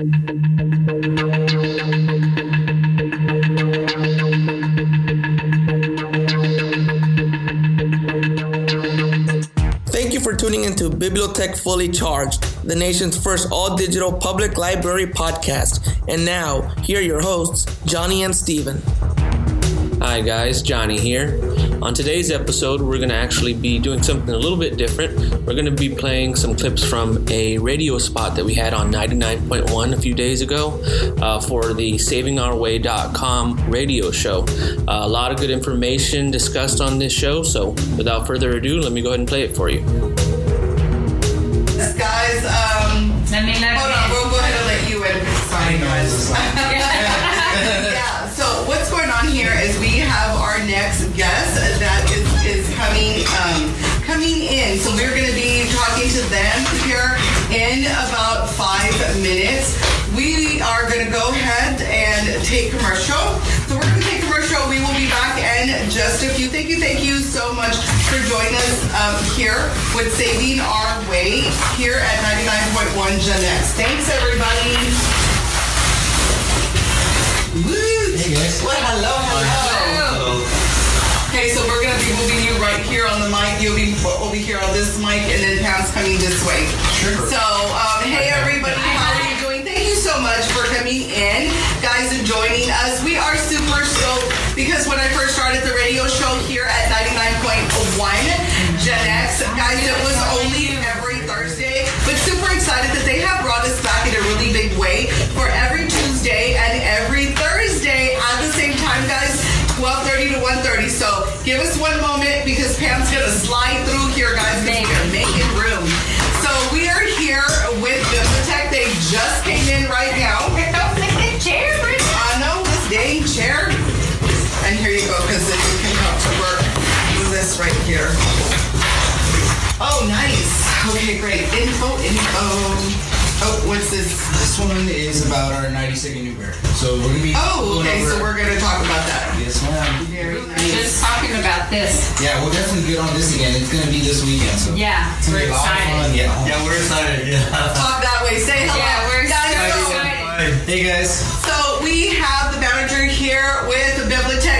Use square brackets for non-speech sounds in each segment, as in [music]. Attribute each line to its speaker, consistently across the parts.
Speaker 1: Thank you for tuning into Bibliotech Fully Charged, the nation's first all digital public library podcast. And now, here are your hosts, Johnny and Steven.
Speaker 2: Hi guys, Johnny here. On today's episode, we're going to actually be doing something a little bit different. We're going to be playing some clips from a radio spot that we had on 99.1 a few days ago uh, for the SavingOurWay.com radio show. Uh, a lot of good information discussed on this show, so without further ado, let me go ahead and play it for you.
Speaker 3: Guys, um,
Speaker 4: Let me let
Speaker 3: hold on, we'll go ahead and let you in. Sorry, guys. [laughs] in You. Thank you, thank you so much for joining us um, here with Saving Our Way here at 99.1 Gen X. Thanks, everybody. Woo!
Speaker 5: Hey, guys.
Speaker 3: Well, hello, hello. Okay, so we're gonna be moving you right here on the mic. You'll be over here on this mic, and then Pam's coming this way.
Speaker 5: Sure.
Speaker 3: So, um, hey everybody, Gen X, guys, it was only every Thursday, but super excited that they have Oh, what's this?
Speaker 5: This one is about our 90 second Newbery. So we're gonna be.
Speaker 3: Oh, okay.
Speaker 5: over-
Speaker 3: So we're gonna talk about that.
Speaker 5: Yes, ma'am.
Speaker 3: Very nice.
Speaker 4: Just talking about this.
Speaker 5: Yeah, we're definitely good on this again. It's gonna be this weekend. So
Speaker 4: Yeah,
Speaker 5: it's gonna
Speaker 4: we're
Speaker 5: be a lot of fun.
Speaker 4: excited.
Speaker 5: Yeah.
Speaker 6: Yeah, we're excited. Yeah.
Speaker 3: Talk that way. Say hello.
Speaker 4: Yeah, we're
Speaker 3: Guys,
Speaker 4: so
Speaker 3: so-
Speaker 4: excited.
Speaker 5: Hey guys.
Speaker 3: So we have the manager here with the Bibliotech, super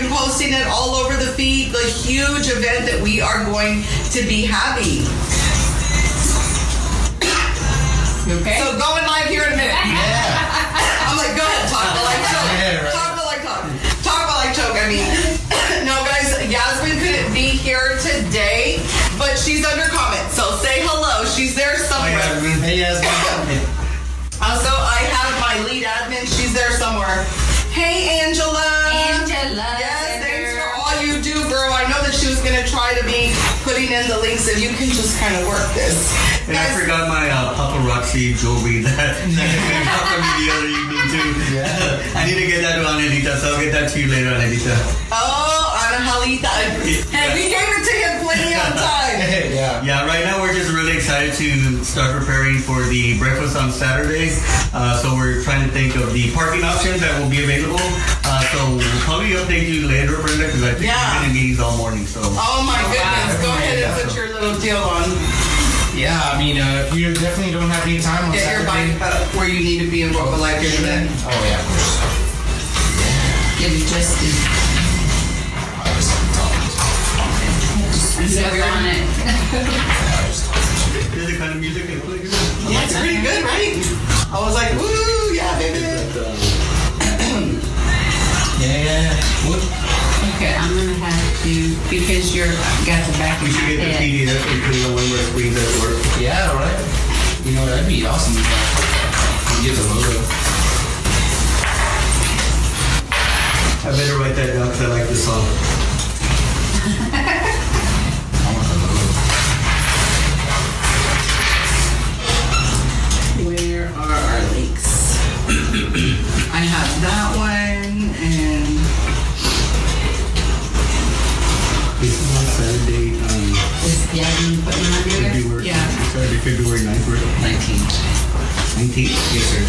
Speaker 3: been posting it all over the feed. The huge event that we are going to be having.
Speaker 4: Okay.
Speaker 3: So going live here in a minute. [laughs] Yeah. I'm like, go ahead, talk but like choke.
Speaker 5: Yeah, right.
Speaker 3: Talk but like talk. Talk but like choke. I mean, putting in the links. If you can just kind of work this.
Speaker 6: And I forgot my uh, paparazzi jewelry that [laughs] that got from me the other evening too.
Speaker 5: Yeah. [laughs]
Speaker 6: I need to get that to Anelita, so I'll get that to you later, Anelita.
Speaker 3: Oh, Anahalita. [laughs] And we gave it to him plenty of time.
Speaker 5: yeah.
Speaker 6: Yeah, right now we're just really excited to start preparing for the breakfast on Saturday. Uh, so we're trying to think of the parking options that will be available. So we'll probably update you later, Brenda, because I think
Speaker 3: Yeah.
Speaker 6: we're in meetings all morning. So
Speaker 3: Oh my goodness. Go ahead and put your little deal on.
Speaker 5: Yeah. I mean, uh, you definitely don't have any time on
Speaker 3: Get your
Speaker 5: Saturday.
Speaker 3: bike up where you need to be in Boca Life here today.
Speaker 5: Oh yeah, of course.
Speaker 4: Give you just the zip on it.
Speaker 6: Here's the kind of music they play.
Speaker 3: Yeah, it's pretty good, right? I was like, woo, yeah, baby.
Speaker 5: Yeah, yeah, yeah. What?
Speaker 4: Okay, I'm gonna have to because you're got the back of
Speaker 6: We
Speaker 4: my
Speaker 6: should get the
Speaker 4: head.
Speaker 6: PDF and put it on one of our screens at work.
Speaker 5: Yeah, right. You know that'd be awesome. If I could get the logo.
Speaker 6: I better write that down because I like this song. February 9th, right?
Speaker 5: 19th.
Speaker 6: 19th?
Speaker 5: Yes, sir.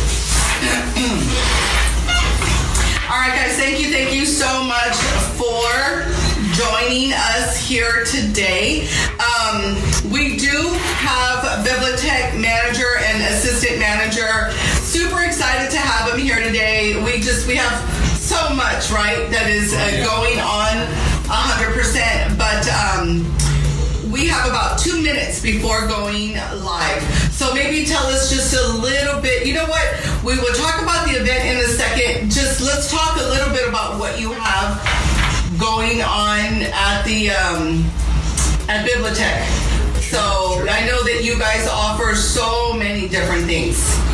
Speaker 3: All right, guys, thank you, thank you so much for joining us here today. Um, we do have Bibliotech manager and assistant manager. Super excited to have them here today. We just we have so much right that is uh, going on 100%, but. Um, we have about two minutes before going live. So maybe tell us just a little bit. You know what? We will talk about the event in a second. Just let's talk a little bit about what you have going on at the um, at Bibliotech. So I know that you guys offer so many different things.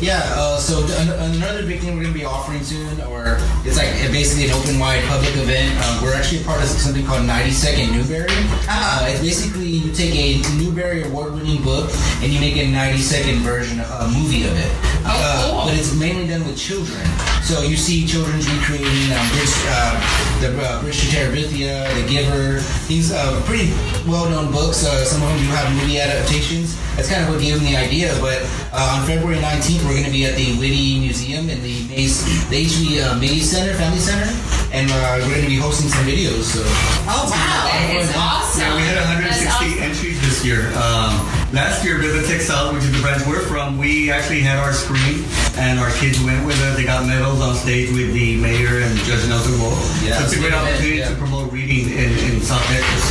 Speaker 5: Yeah, uh, so th- another big thing we're going to be offering soon, or it's like uh, basically an open wide public event. Um, we're actually part of something called 90 Second Newbery.
Speaker 3: Uh-huh.
Speaker 5: Uh, it's basically you take a Newbery award winning book and you make a 90 second version, a movie of it.
Speaker 3: Oh,
Speaker 5: Uh. But it's mainly done with children. So you see children's recreating um, British, uh, the uh, Bridge to Terabithia, The Giver, these uh, pretty well known books. Uh, some of them do have movie adaptations. That's kind of what gave them the idea. But uh, on February 19th, we're going to be at the Witte Museum in the Mays, the HB uh, Mays Center, Family Center, and uh, we're going to be hosting some videos. So
Speaker 3: Oh wow!
Speaker 4: That is awesome.
Speaker 6: Yeah, we had
Speaker 4: That's
Speaker 6: 160
Speaker 4: awesome.
Speaker 6: entries this year. Um, last year, Bibliotech South, which is the branch we're from, we actually had our screen, and our kids went with us. They got medals on stage with the mayor and Judge Nelson Wolff.
Speaker 5: Yeah,
Speaker 6: so it's a great opportunity
Speaker 5: yeah.
Speaker 6: to promote reading in, in South Texas.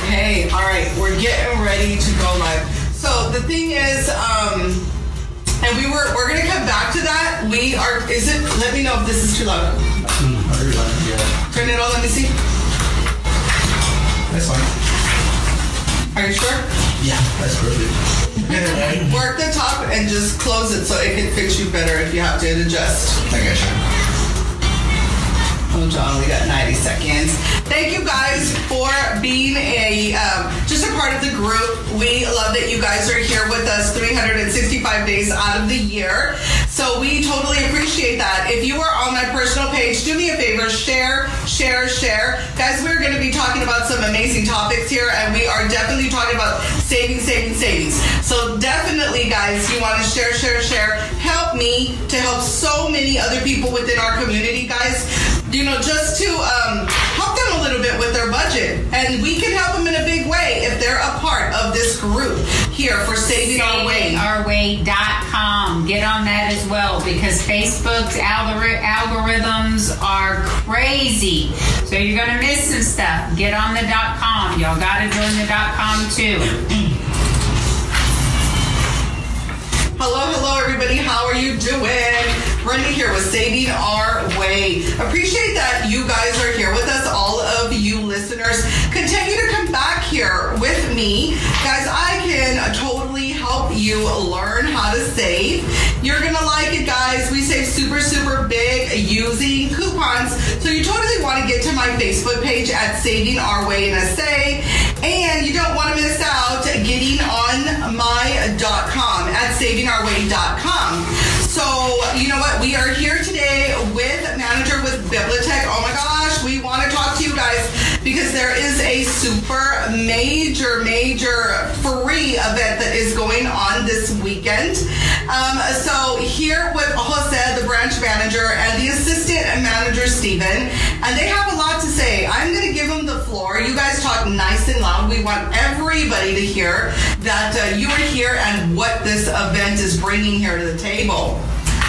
Speaker 3: Okay, all right, we're getting ready to go live. So the thing is, um, and we were we're gonna come back to that. We are. Is it? Let me know if this is too loud. Turn it on. Let me see.
Speaker 5: that's fine.
Speaker 3: Are you sure?
Speaker 5: Yeah, that's perfect.
Speaker 3: Work the top and just close it so it can fix you better if you have to adjust.
Speaker 5: I got you.
Speaker 3: Oh, John, we got 90 seconds. Thank you guys for being a um, just a part of the group. We love that you guys are here with us 365 days out of the year. So we totally appreciate that. If you are on my personal page, do me a favor, share, share, share. Guys, we're going to be talking about some amazing topics here, and we are definitely talking about saving, saving, savings. So definitely, guys, you want to share, share, share. Help me to help so many other people within our community, guys you know, just to um, help them a little bit with their budget. And we can help them in a big way if they're a part of this group here for Saving Our Way.
Speaker 4: SavingOurWay.com. Get on that as well because Facebook's algori- algorithms are crazy. So you're going to miss some stuff. Get on the dot .com. Y'all got to join the dot .com too.
Speaker 3: Hello, hello, everybody. How are you doing? Brenda here with Saving Our Way. Appreciate that you guys are here with us, all of you listeners. Continue to come back here with me. Guys, I can totally help you learn how to save. You're going to like it, guys. We save super, super big using coupons. So you totally want to get to my Facebook page at Saving Our Way NSA. And you don't want to miss out getting on my.com at savingourway.com. major, major free event that is going on this weekend. Um, so, here with Jose, the branch manager, and the assistant manager, Stephen, and they have a lot to say. I'm going to give them the floor. You guys talk nice and loud. We want everybody to hear that uh, you are here and what this event is bringing here to the table.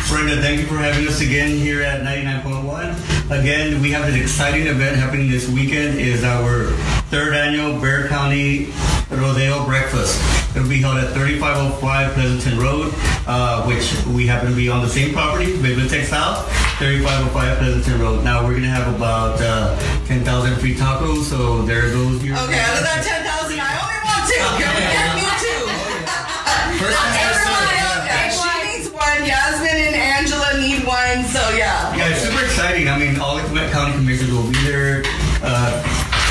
Speaker 6: Brenda, thank you for having us again here at 99.1. Again, we have an exciting event happening this weekend. is our third annual Bexar County Rodeo Breakfast. It'll be held at 3505 Pleasanton Road, uh, which we happen to be on the same property, Bibliotech South, 3505 Pleasanton Road. Now we're gonna have about uh, 10,000 free tacos, so there goes your.
Speaker 3: Okay, out of that 10,000, I only want two. We get me two? [laughs]
Speaker 5: First
Speaker 3: Not
Speaker 5: one has to
Speaker 3: everybody
Speaker 5: say,
Speaker 3: else.
Speaker 5: yeah.
Speaker 3: Yeah, She needs one. Yasmin and Angela need one. So yeah.
Speaker 6: Yeah, exciting. I mean, all the county commissioners will be there. Uh,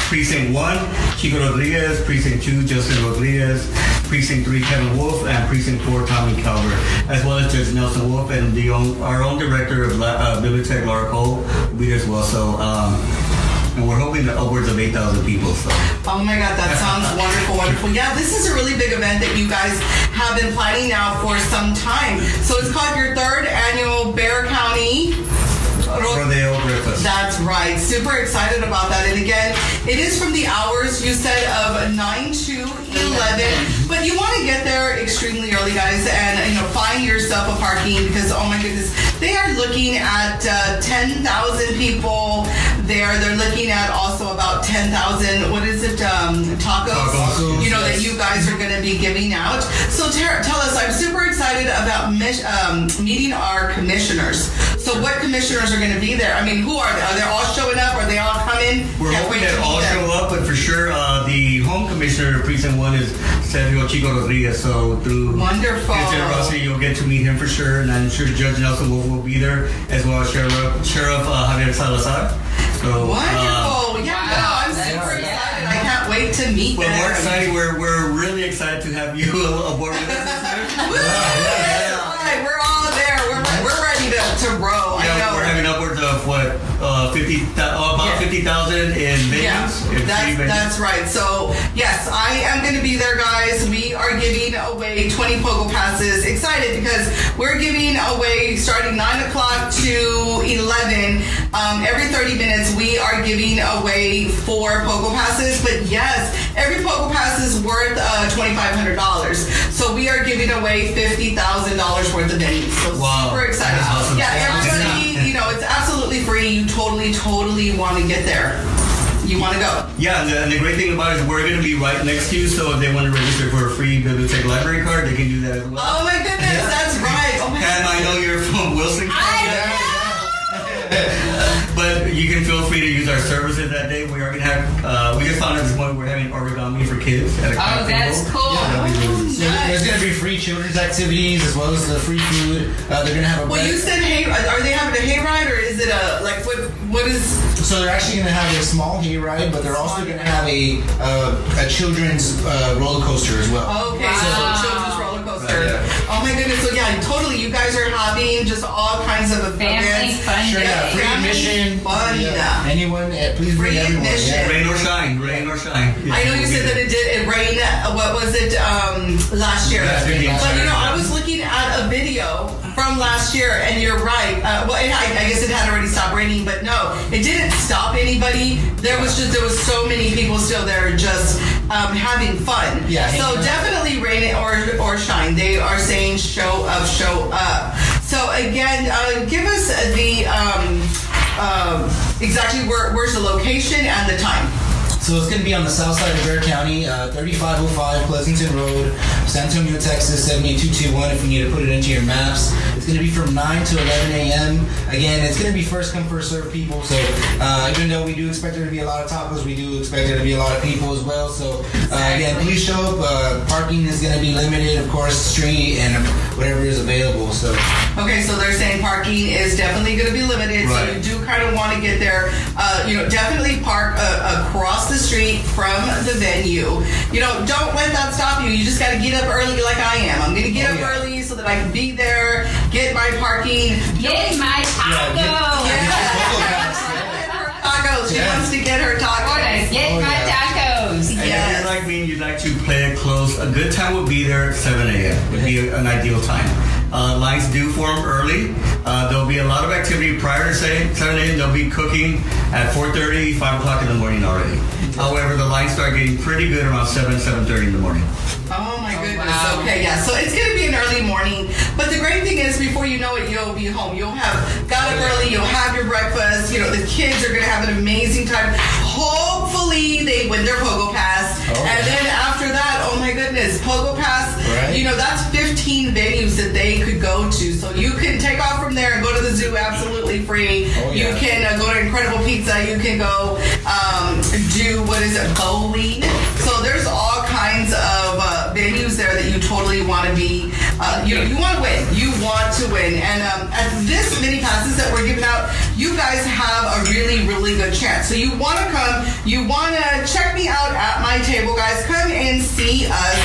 Speaker 6: Precinct 1, Chico Rodriguez. Precinct 2, Justin Rodriguez. Precinct 3, Kevin Wolff. And Precinct 4, Tommy Calvert. As well as Judge Nelson Wolff and the own, our own director of uh, Bibliotech, Laura Cole, will be there as well. So, um, and we're hoping to upwards of 8,000 people. So
Speaker 3: Oh my God, that sounds [laughs] wonderful, wonderful. Yeah, this is a really big event that you guys have been planning now for some time. So it's called your third annual Bexar County.
Speaker 6: Rodeo Breakfast.
Speaker 3: That's right. Super excited about that. And again, it is from the hours you said of 9 to 11. But you want to get there extremely early, guys, and you know find yourself a parking because oh my goodness, they are looking at uh, 10,000 people there. They're looking at also about 10,000. What is it? Um, tacos.
Speaker 6: Tacos,
Speaker 3: You know that you guys are going to be giving out. So Tara, tell us. I'm super excited about mis- um, meeting our commissioners. So what commissioners are going to be there? I mean, who are they? Are they all showing up? Are they all coming?
Speaker 6: We're
Speaker 3: Can't
Speaker 6: hoping
Speaker 3: wait
Speaker 6: that all
Speaker 3: them.
Speaker 6: show up, but for sure, uh, the home commissioner of precinct one is Sergio Chico Rodriguez. So through
Speaker 3: Wonderful.
Speaker 6: his generosity, you'll get to meet him for sure, and I'm sure Judge Nelson will, will be there as well as Sheriff Sheriff uh, Javier Salazar. So
Speaker 3: Wonderful.
Speaker 6: uh,
Speaker 3: yeah,
Speaker 4: Wow,
Speaker 3: I'm super excited. I can't wait to meet
Speaker 6: well,
Speaker 3: them.
Speaker 6: more exciting, we're, we're really excited to have you [laughs] aboard with us. Of what uh, fifty, uh, about
Speaker 3: Yeah.
Speaker 6: fifty thousand in venues.
Speaker 3: Yeah, that's, that's right. So, yes, I am going to be there, guys. We are giving away 20 Pogo Passes. Excited because we're giving away starting 9 o'clock to 11. Um, every 30 minutes, we are giving away four Pogo Passes. But yes, every Pogo Pass is worth uh, $2,500. So, we are giving away $50,000 worth of venues. So,
Speaker 6: Wow.
Speaker 3: super excited.
Speaker 6: Awesome.
Speaker 3: Yeah, everybody, you know, it's absolutely free. You totally, totally want to get there. You want to go.
Speaker 6: Yeah, and the, and the great thing about it is we're going to be right next to you, so if they want to register for a free Bibliotech library card, they can do that as well.
Speaker 3: Oh my goodness, that's right. Oh my
Speaker 6: And I know you're from Wilson, California, [laughs] but you can feel free to use our services that day. We are going to have, uh, we just found out this morning we're having origami for kids at a
Speaker 4: Oh,
Speaker 6: craft
Speaker 4: that's
Speaker 6: table.
Speaker 4: cool.
Speaker 6: Yeah, that'd be really
Speaker 5: So there's going to be free children's activities as well as the free food. Uh, they're going to have a
Speaker 3: Well, you
Speaker 5: break-
Speaker 3: said hay. Are they having a hayride or is it a like what? What is?
Speaker 5: So they're actually going to have a small hayride, but they're also going to have a uh, a children's uh, roller coaster as well.
Speaker 3: Okay,
Speaker 4: Wow.
Speaker 3: so children's roller coaster.
Speaker 5: Yeah.
Speaker 3: Oh my goodness. So yeah, totally. You guys are having just all kinds of
Speaker 4: Family
Speaker 3: events.
Speaker 4: fun
Speaker 5: Sure, yeah, free admission.
Speaker 3: fun.
Speaker 5: Yeah. Anyone, uh, please bring
Speaker 3: Free
Speaker 5: everyone.
Speaker 3: admission.
Speaker 5: Yeah.
Speaker 6: Rain or shine, rain or shine.
Speaker 3: I know you said that it did it rain. uh, What was it um, last year?
Speaker 5: Last year,
Speaker 3: But you know,
Speaker 5: yeah.
Speaker 3: I was looking at a video from last year, and you're right. Uh, well, it, I, I guess it had already stopped raining, but no, it didn't stop anybody. There was just there was so many people still there just um, having fun.
Speaker 5: Yeah,
Speaker 3: So definitely rain it or or shine. They are saying show up, show up. So again, uh, give us the um, um, exactly where where's the location and the time.
Speaker 5: So it's going to be on the south side of Bexar County, uh, 3505 Pleasanton Road, San Antonio, Texas, 78221 if you need to put it into your maps. It's going to be from 9 to 11 a.m. Again, it's going to be first come, first serve people. So uh, even though we do expect there to be a lot of tacos, we do expect there to be a lot of people as well. So uh, again, please show up. Uh, parking is going to be limited, of course, street and whatever is available. So
Speaker 3: Okay, so they're saying parking is definitely going to be limited. So you do kind of want to get there. Uh, you know, definitely park uh, across the street from the venue. You know, don't let that stop you. You just got to get up early, like I am. I'm going to get
Speaker 5: Oh,
Speaker 3: up
Speaker 5: yeah.
Speaker 3: early so that I can be there, get my parking.
Speaker 4: Get my taco.
Speaker 3: Yeah. Tacos. She
Speaker 5: Yeah.
Speaker 3: wants to get her tacos.
Speaker 4: Orders. Get
Speaker 5: Oh,
Speaker 4: my tacos.
Speaker 6: And if you're like me and you'd like to play it close, a good time would be there at 7 a.m. would be an ideal time. Uh, lines do form early. Uh, there'll be a lot of activity prior to say 7 a.m. They'll be cooking at 4.30, 5 o'clock in the morning already. However, the lines start getting pretty good around 7, 7.30 in the morning.
Speaker 3: Oh, goodness.
Speaker 4: wow.
Speaker 3: Okay, yeah. So it's gonna be an early morning, but the great thing is, before you know it, you'll be home. You'll have got up early. You'll have your breakfast. You know, the kids are gonna have an amazing time. Hopefully, they win their Pogo Pass,
Speaker 5: Oh,
Speaker 3: and then after that, oh my goodness, Pogo Pass.
Speaker 5: Right.
Speaker 3: You know, that's 15 venues that they could go to. So you can take off from there and go to the zoo absolutely free.
Speaker 5: Oh,
Speaker 3: You can uh, go to Incredible Pizza. You can go um, do what is it, bowling. So there's all totally want to be. Uh, you know, you want to win. You want to win. And um, at this many passes that we're giving out, you guys have a really, really good chance. So you want to come. You want to check me out at my table, guys. Come and see us.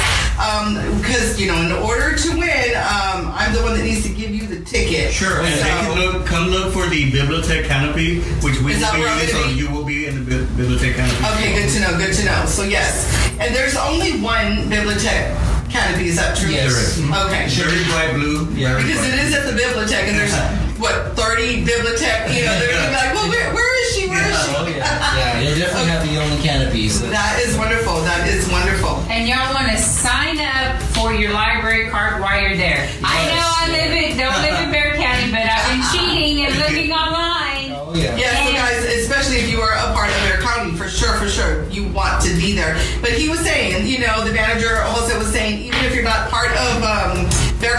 Speaker 3: Because, you know, in order to win, um, I'm the one that needs to give you the ticket.
Speaker 6: Sure, and
Speaker 3: So-
Speaker 6: look, come look for the Bibliotech canopy, which we will be,
Speaker 3: gonna
Speaker 6: so you will be in the Bi- Bibliotech canopy.
Speaker 3: Okay, good to know. Good to know. So yes, and there's only one bibliotech canopy. Is that true?
Speaker 5: Yes.
Speaker 6: There is.
Speaker 3: Okay.
Speaker 6: Very bright blue.
Speaker 5: Yeah.
Speaker 3: Because
Speaker 6: bright.
Speaker 3: it is at the bibliotech, and there's what 30 bibliotech. You know, they're gonna be like, well, where, where is she? Where is she?
Speaker 5: Oh yeah, yeah. You'll definitely have the only canopy. So
Speaker 3: That is wonderful. That is wonderful.
Speaker 4: And y'all want to sign up for your library card while you're there. I know I live in don't live in Bexar County, but I've been [laughs] cheating and looking online.
Speaker 3: Want to be there. But he was saying, you know, the manager also was saying, even if you're not part of um,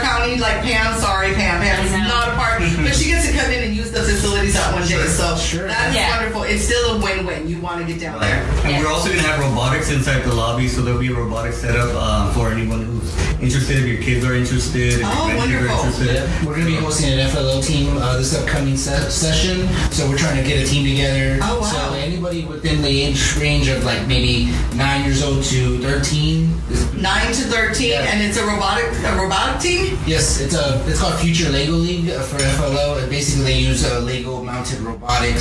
Speaker 3: County, like Pam,
Speaker 5: Sure.
Speaker 3: that is
Speaker 4: Yeah.
Speaker 3: wonderful. It's still a win-win. You want to get down there.
Speaker 6: And
Speaker 4: Yeah.
Speaker 6: we're also going to have robotics inside the lobby, so there'll be a robotics setup uh, for anyone who's interested. If your kids are interested, if
Speaker 3: Oh,
Speaker 6: your grandkids are
Speaker 3: wonderful.
Speaker 6: interested.
Speaker 5: Yeah, we're gonna be hosting an FLL team uh, this upcoming se- session. So we're trying to get a team together.
Speaker 3: Oh, wow.
Speaker 5: So anybody within the age range of like maybe nine years old to thirteen. Is,
Speaker 3: Nine to thirteen,
Speaker 5: Yeah.
Speaker 3: and it's a robotic a robotic team.
Speaker 5: yes, it's a it's called Future Lego League for FLL. And basically, they use uh, Lego mounted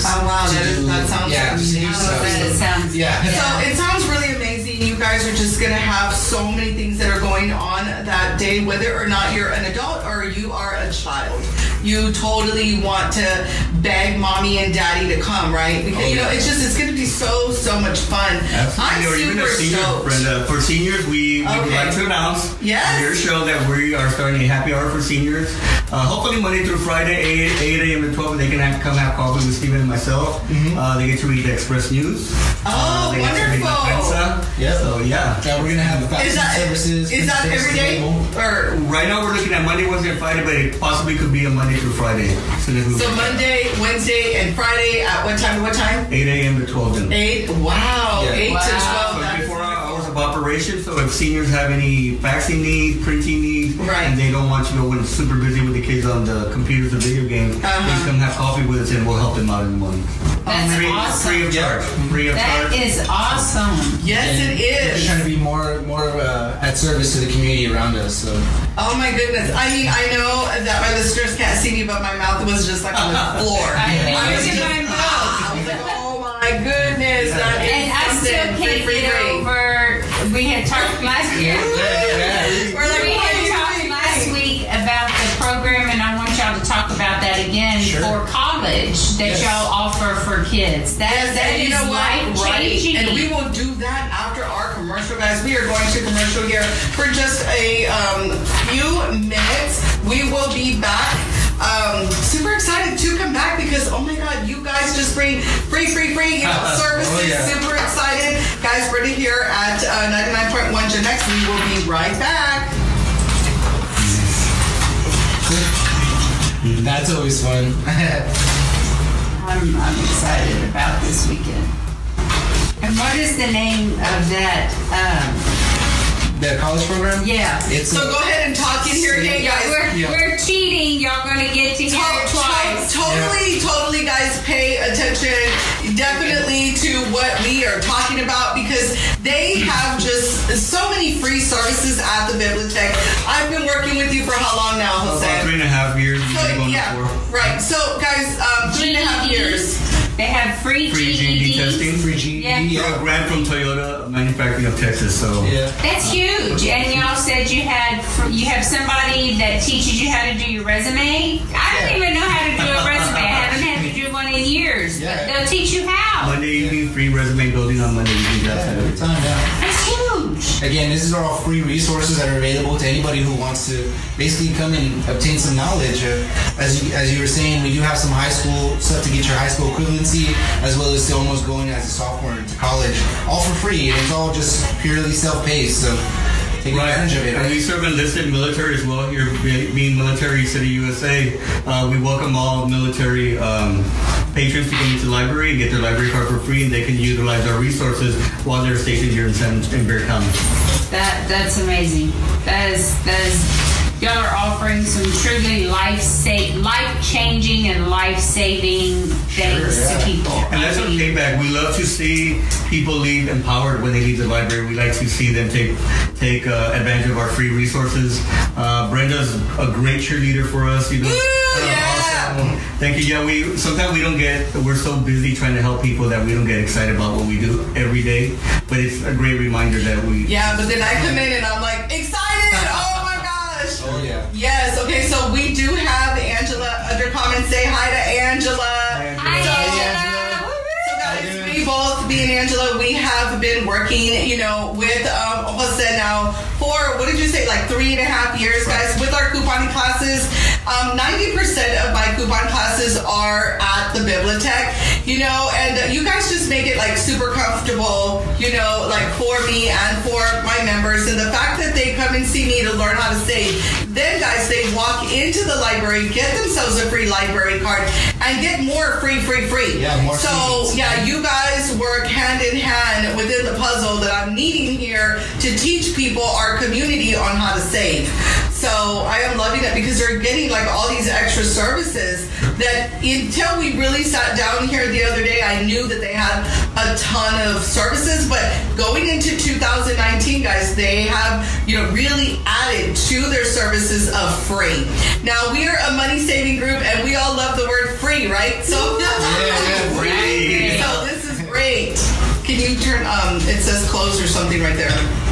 Speaker 3: Oh, wow, that is-
Speaker 5: do-
Speaker 3: that sounds
Speaker 5: yeah,
Speaker 3: amazing.
Speaker 5: stuff.
Speaker 4: That
Speaker 5: So-
Speaker 4: sounds
Speaker 5: yeah.
Speaker 3: So it sounds really amazing. You guys are just gonna have so many things that are going on that day, whether or not you're an adult or you are a child. You totally want to beg mommy and daddy to come, right? Because
Speaker 5: Oh,
Speaker 3: you know, it's just it's gonna be so so much fun.
Speaker 6: Absolutely. I'm
Speaker 3: super
Speaker 6: a senior,
Speaker 3: stoked.
Speaker 6: Brenda. For seniors, we, we would like to announce
Speaker 3: Yes.
Speaker 6: Your show that we are starting a happy hour for seniors. Uh, hopefully Monday through Friday, 8, 8 a.m. to 12, they can have, come have coffee with Steven and myself. Mm-hmm. Uh, they get to read the Express News.
Speaker 3: Oh,
Speaker 6: uh,
Speaker 3: wonderful.
Speaker 5: Yeah.
Speaker 6: So, yeah.
Speaker 5: yeah. We're going to have the faculty
Speaker 3: is that,
Speaker 5: services.
Speaker 3: Is that every day? Or
Speaker 6: right now we're looking at Monday, Wednesday, and Friday, but it possibly could be a Monday through Friday.
Speaker 3: So, Monday, Wednesday, and Friday at what time to what time?
Speaker 6: 8 a.m. to 12 noon.
Speaker 3: 8? Wow.
Speaker 5: Yeah.
Speaker 3: 8
Speaker 4: wow.
Speaker 6: to 12 of operation. So if seniors have any faxing needs, printing needs,
Speaker 3: Right.
Speaker 6: and they don't want you to go when it's super busy with the kids on the computers or video games,
Speaker 3: Uh-huh.
Speaker 6: they can come have coffee with us and we'll help them out in the morning.
Speaker 4: That's
Speaker 6: free,
Speaker 4: awesome.
Speaker 6: free of charge. Free of
Speaker 4: That
Speaker 6: charge.
Speaker 4: is awesome.
Speaker 3: Yes,
Speaker 5: And
Speaker 3: it
Speaker 5: We're trying to be more more uh, at service to the community around us. So
Speaker 3: Oh my goodness. I mean, I know that my listeners can't see me, but my mouth was just like on the [laughs] floor.
Speaker 4: I know.
Speaker 3: I was
Speaker 4: Look at my mouth.
Speaker 3: I was like, oh my goodness. That is
Speaker 4: And I still
Speaker 3: something.
Speaker 4: can't
Speaker 3: Free, free,
Speaker 4: get over. We had talked last year.
Speaker 3: We're
Speaker 4: we had talked last week about the program, and I want y'all to talk about that again
Speaker 5: Sure.
Speaker 4: for college that
Speaker 5: Yes.
Speaker 4: y'all offer for kids. That,
Speaker 3: Yes,
Speaker 4: that
Speaker 3: and you know what?
Speaker 4: life
Speaker 3: Right. And we will do that after our commercial, guys. We are going to commercial here for just a um, few minutes. We will be back. Um, super excited to come back because oh my god, you guys just bring free, free, free, you know, services.
Speaker 5: Oh, yeah.
Speaker 3: Super excited, guys. Brenda here at uh, 99.1 Gen X. We will be right back.
Speaker 5: that's always fun. [laughs]
Speaker 4: I'm, I'm excited about this weekend. And what is the name of that? Um,
Speaker 5: the college program.
Speaker 4: yeah.
Speaker 5: It's
Speaker 3: So
Speaker 5: a-
Speaker 3: go ahead and talk in here, hey guys.
Speaker 4: We're,
Speaker 5: Yeah.
Speaker 4: we're cheating. Y'all gonna get to hear it twice.
Speaker 3: to- Totally, totally, guys, pay attention definitely to what we are talking about because they have just so many free services at the Bibliotech. I've been working with you for how long now,
Speaker 6: About
Speaker 3: Jose?
Speaker 6: three and a half years.
Speaker 3: So, yeah,
Speaker 6: for
Speaker 3: right. So, guys, um, three and a half years.
Speaker 4: They have free,
Speaker 6: free GED
Speaker 4: GEDs.
Speaker 6: testing.
Speaker 5: free G.
Speaker 4: Yeah.
Speaker 6: So a grant from Toyota Manufacturing of Texas. So
Speaker 5: Yeah.
Speaker 4: That's huge. And y'all said you had you have somebody that teaches you how to do your resume. I don't even know how to do a resume. In years.
Speaker 5: Yeah.
Speaker 4: But they'll teach you how.
Speaker 6: Monday evening, free resume building on Monday evening. That's
Speaker 5: Yeah,
Speaker 6: it.
Speaker 5: every time, yeah.
Speaker 4: That's huge.
Speaker 5: Again, this is all free resources that are available to anybody who wants to basically come and obtain some knowledge. Uh, as you as you were saying, we do have some high school stuff to get your high school equivalency, as well as to almost going as a sophomore to college, all for free, and it's all just purely self-paced. So take
Speaker 6: Right.
Speaker 5: advantage of it.
Speaker 6: And we serve enlisted military as well here, be- being Military City, USA. Uh, we welcome all military um, patrons to come into the library and get their library card for free, and they can utilize our resources while they're stationed here in San in Bexar County.
Speaker 4: That that's amazing. That is that is Y'all are offering some truly life sa- life changing and life saving things
Speaker 5: yeah.
Speaker 4: to people.
Speaker 6: And that's
Speaker 4: I
Speaker 6: what
Speaker 4: mean,
Speaker 6: payback. We love to see people leave empowered when they leave the library. We like to see them take take uh, advantage of our free resources. Uh, Brenda's a great cheerleader for us. You know.
Speaker 3: Woo,
Speaker 6: Uh,
Speaker 3: yeah.
Speaker 6: awesome. Thank you. Yeah, we sometimes we don't get. We're so busy trying to help people that we don't get excited about what we do every day. But it's a great reminder that we.
Speaker 3: Yeah, but then I come in and I'm like excited. Oh
Speaker 5: yeah.
Speaker 3: Yes. Okay. So we do have Angela under comments. Say hi to Angela.
Speaker 4: Hi,
Speaker 3: So-
Speaker 4: Angela.
Speaker 3: So guys, we both, me and Angela, we have been working, you know, with um, Jose now for what did you say, like three and a half years, guys, with our couponing classes. Um, 90% of my coupon classes are at the Bibliotech, you know, and you guys just make it like super comfortable, you know, like for me and for my members. And the fact that they come and see me to learn how to save, then guys, they walk into the library, get themselves a free library card, and get more free, free, free.
Speaker 5: Yeah, more
Speaker 3: So yeah, you guys work hand in hand within the puzzle that I'm needing here to teach people our community on how to save. So I am loving it because they're getting like all these extra services that until we really sat down here the other day, I knew that they had a ton of services. But going into 2019, guys, they have you know really added to their services of free. Now we are a money saving group, and we all love the word free, right? So
Speaker 5: yeah,
Speaker 6: free.
Speaker 3: So this is great. Can you turn? Um, it says close or something right there.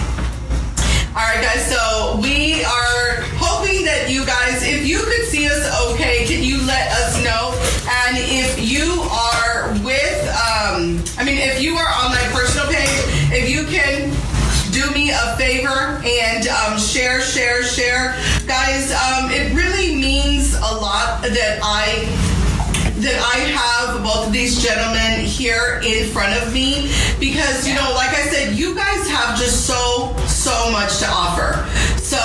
Speaker 3: All right, guys. So we are hoping that you guys, if you could see us okay, can you let us know? And if you are with, um, I mean, if you are on my personal page, if you can do me a favor and um, share, share, share, guys. Um, it really means a lot that I that I have both of these gentlemen here in front of me because you know, like I said, you guys have just so so much to offer. So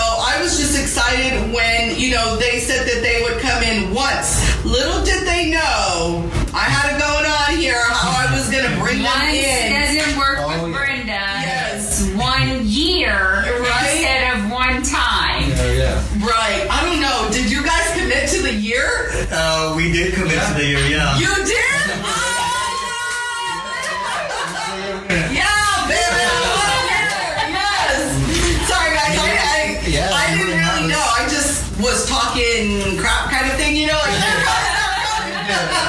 Speaker 3: excited when you know they said that they would come in once. Little did they know I had it going on here how I was gonna bring them
Speaker 4: Once
Speaker 3: in.
Speaker 4: doesn't work
Speaker 5: Oh,
Speaker 4: with
Speaker 5: yeah.
Speaker 4: Brenda.
Speaker 3: Yes.
Speaker 4: One year
Speaker 3: Right?
Speaker 4: instead of one time.
Speaker 5: Yeah, yeah.
Speaker 3: Right. I don't know. Did you guys commit to the year?
Speaker 6: Uh, we did commit to the year. Yeah.
Speaker 3: You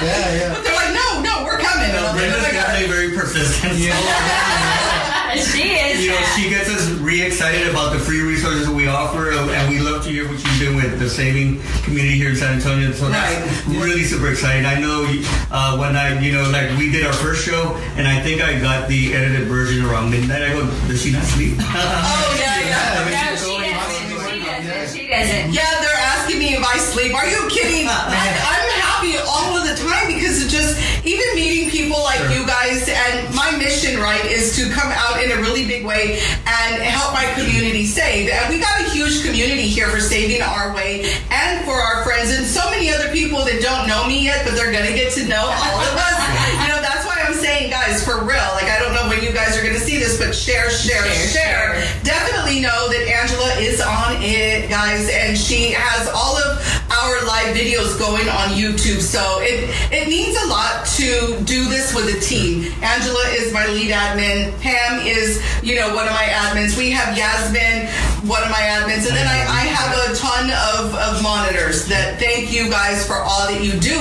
Speaker 3: Yeah,
Speaker 5: yeah. [laughs]
Speaker 3: But they're like, no, no, we're coming. And I'm like,
Speaker 6: Brenda's
Speaker 3: oh my God.
Speaker 6: definitely very persistent. [laughs] [laughs]
Speaker 4: she is.
Speaker 6: You know, she gets us re-excited about the free resources that we offer, and we love to hear what you're doing with the saving community here in San Antonio. So that's
Speaker 3: Right.
Speaker 6: really super exciting. I know uh, when I, you know, like we did our first show, and I think I got the edited version around midnight. I go, does she not sleep?
Speaker 3: Oh, yeah, yeah.
Speaker 4: no, she doesn't. She doesn't. She doesn't.
Speaker 3: Yeah, they're asking me if I sleep. Are you kidding? And I'm happy all of the time because it just even meeting people like you guys and my mission, right, is to come out in a really big way and help my community save. And we got a huge community here for saving our way and for our friends and so many other people that don't know me yet, but they're gonna get to know all of us. you know, that's why I'm saying, guys, for real. Like I don't know when you guys are gonna see this, but share, share,
Speaker 4: Share,
Speaker 3: share.
Speaker 4: share.
Speaker 3: Definitely know that Angela is on it, guys, and she has all of our live videos going on YouTube. So it it means a lot to do this with a team. Angela is my lead admin. Pam is, you know, one of my admins. We have Yasmin, one of my admins, and then I, I have a ton of, of monitors that thank you guys for all that you do.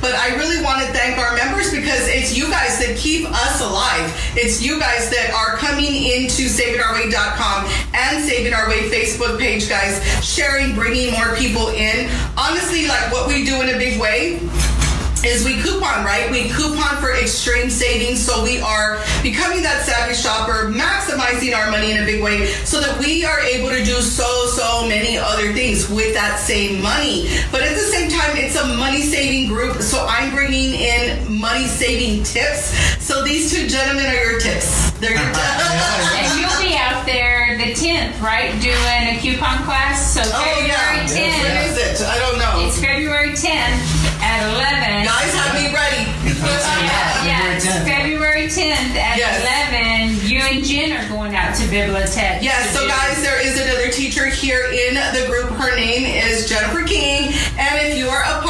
Speaker 3: But I really want to thank our members because it's you guys that keep us alive. It's you guys that are coming into SavingOurWay.com and Saving Our Way Facebook page, guys, sharing, bringing more people in. Honestly, like what we do in a big way is we coupon, right? We coupon for extreme savings. So we are becoming that savvy shopper, maximizing our money in a big way so that we are able to do so, so many other things with that same money. But at the same time, it's a money saving group. So I'm bringing in money saving tips. So these two gentlemen are your tips. They're your [laughs] tips.
Speaker 4: And you'll be out there the 10th, right? Doing a coupon class. So
Speaker 3: oh,
Speaker 4: February Oh, February
Speaker 3: yeah.
Speaker 4: 10th.
Speaker 3: When is it? I don't know.
Speaker 4: It's February 10th at 11.
Speaker 3: Guys, have me ready.
Speaker 4: Yeah, yeah, it's
Speaker 5: February 10th.
Speaker 4: February 10th at
Speaker 3: Yes.
Speaker 4: 11, you and Jen are going out to Bibliotech.
Speaker 3: Yes,
Speaker 4: to
Speaker 3: so
Speaker 4: do-
Speaker 3: guys, there is another teacher here in the group. Her name is Jennifer King. And if you are a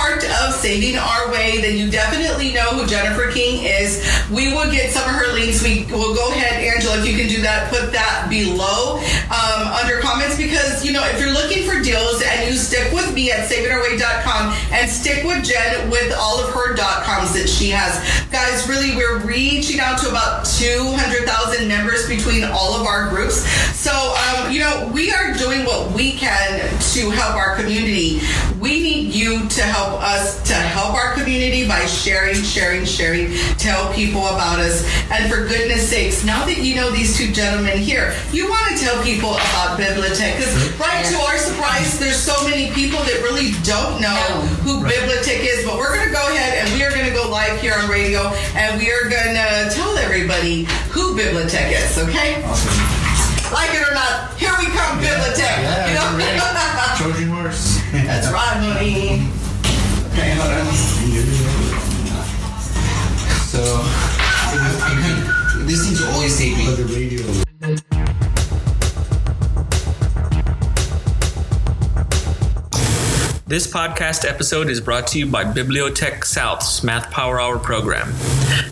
Speaker 3: Our Way, then you definitely know who Jennifer King is. We will get some of her links. We will go ahead, Angela, if you can do that, put that below um, under comments because, you know, if you're looking for deals and you stick with me at savingourway.com and stick with Jen with all of her dot coms that she has. Guys, really, we're reaching out to about 200,000 members between all of our groups. So, um, you know, we are doing what we can to help our community. We need you to help us to help our community by sharing, sharing, sharing. Tell people about us. And for goodness sakes, now that you know these two gentlemen here, you want to tell people about Bibliotech. Because, mm-hmm. right to our surprise, there's so many people that really don't know
Speaker 4: No.
Speaker 3: who Bibliotech is. But we're going to go ahead and we are going to go live here on radio and we are going to tell everybody who Bibliotech is, okay? Like it or not, here we come, Bibliotech.
Speaker 5: Yeah,
Speaker 3: you know?
Speaker 5: you're. [laughs] Trojan horse.
Speaker 3: That's right, honey.
Speaker 5: So, this thing's always taping.
Speaker 7: the radio.
Speaker 2: This podcast episode is brought to you by Bibliotech South's Math Power Hour program.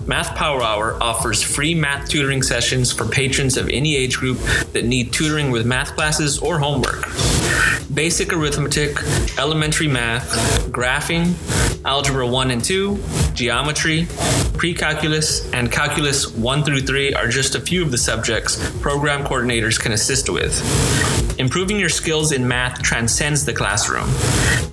Speaker 2: Math Power Hour offers free math tutoring sessions for patrons of any age group that need tutoring with math classes or homework. Basic arithmetic, elementary math, graphing, algebra 1 and 2, geometry, pre-calculus, and calculus 1 through 3 are just a few of the subjects program coordinators can assist with. Improving your skills in math transcends the classroom.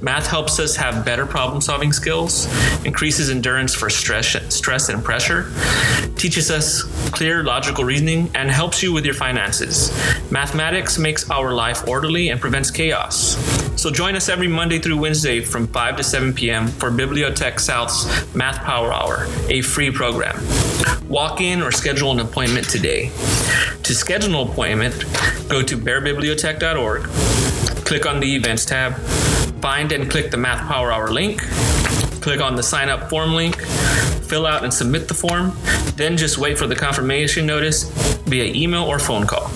Speaker 2: Math helps us have better problem solving skills, increases endurance for stress, stress and pressure, teaches us clear logical reasoning, and helps you with your finances. Mathematics makes our life orderly and prevents chaos. So join us every Monday through Wednesday from 5 to 7 p.m. for Bibliotech South's Math Power Hour, a free program. Walk in or schedule an appointment today. To schedule an appointment, go to bexarbibliotech.org, click on the events tab, find and click the Math Power Hour link, click on the sign up form link, fill out and submit the form, then just wait for the confirmation notice via email or phone call.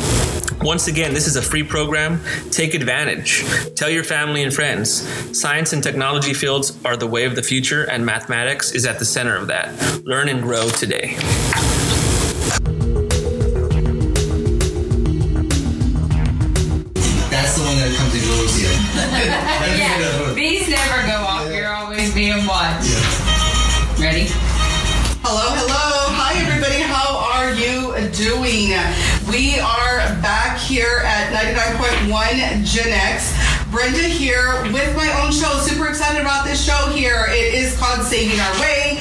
Speaker 2: Once again, this is a free program. Take advantage. Tell your family and friends. Science and technology fields are the way of the future, and mathematics is at the center of that. Learn and grow today.
Speaker 3: 99.1 Gen X. Brenda here with my own show. Super excited about this show here. It is called Saving Our Way.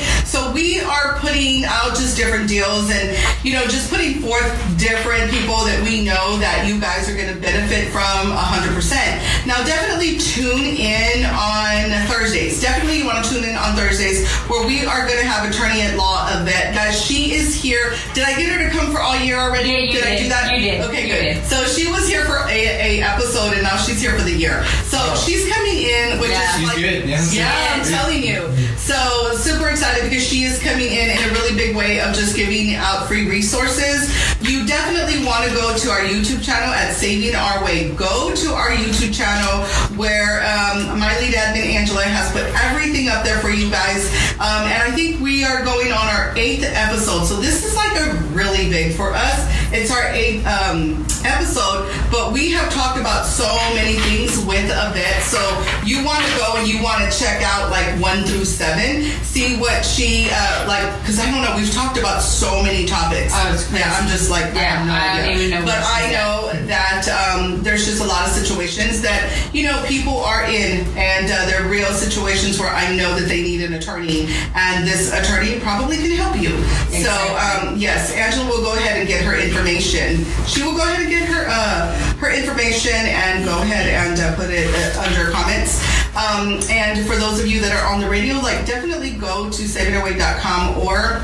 Speaker 3: So we are putting out just different deals and, you know, just putting forth different people that we know that you guys are going to benefit from 100%. Now, definitely tune in on Thursdays. Definitely you want to tune in on Thursdays where we are going to have attorney at law Yvette. Guys, she is here. Did I get her to come for all year already?
Speaker 4: Yeah, you
Speaker 3: I
Speaker 4: did.
Speaker 3: do that?
Speaker 4: You did.
Speaker 3: Okay,
Speaker 4: You
Speaker 3: good.
Speaker 4: did.
Speaker 3: So she was here for a, a episode and now she's here for the year. So oh. she's coming in, which
Speaker 4: Yeah.
Speaker 3: is
Speaker 5: She's
Speaker 3: like,
Speaker 5: good, yeah.
Speaker 3: yeah, I'm telling you. So super excited because she is coming in in a really big way of just giving out free resources. You definitely want to go to our YouTube channel at Saving Our Way. Go to our YouTube channel where um, my lead admin Angela has put everything up there for you guys. Um, and I think we are going on our eighth episode. So this is like a really big for us. It's our eighth um, episode, but we have talked about so many things with Yvette. So you want to go and you want to check out like one through seven, see what she uh, like. Because I don't know, we've talked about so many topics.
Speaker 4: Oh,
Speaker 3: yeah, I'm just like
Speaker 4: yeah, I
Speaker 3: have no idea. But I know that um, there's just a lot of situations that you know people are in, and uh, they're real situations where I know that they need an attorney, and this attorney probably can help you. So um, yes, Angela will go ahead and get her information. She will go ahead and get her uh, her information and go ahead and uh, put it uh, under comments. Um, and for those of you that are on the radio, like definitely go to savingourway.com or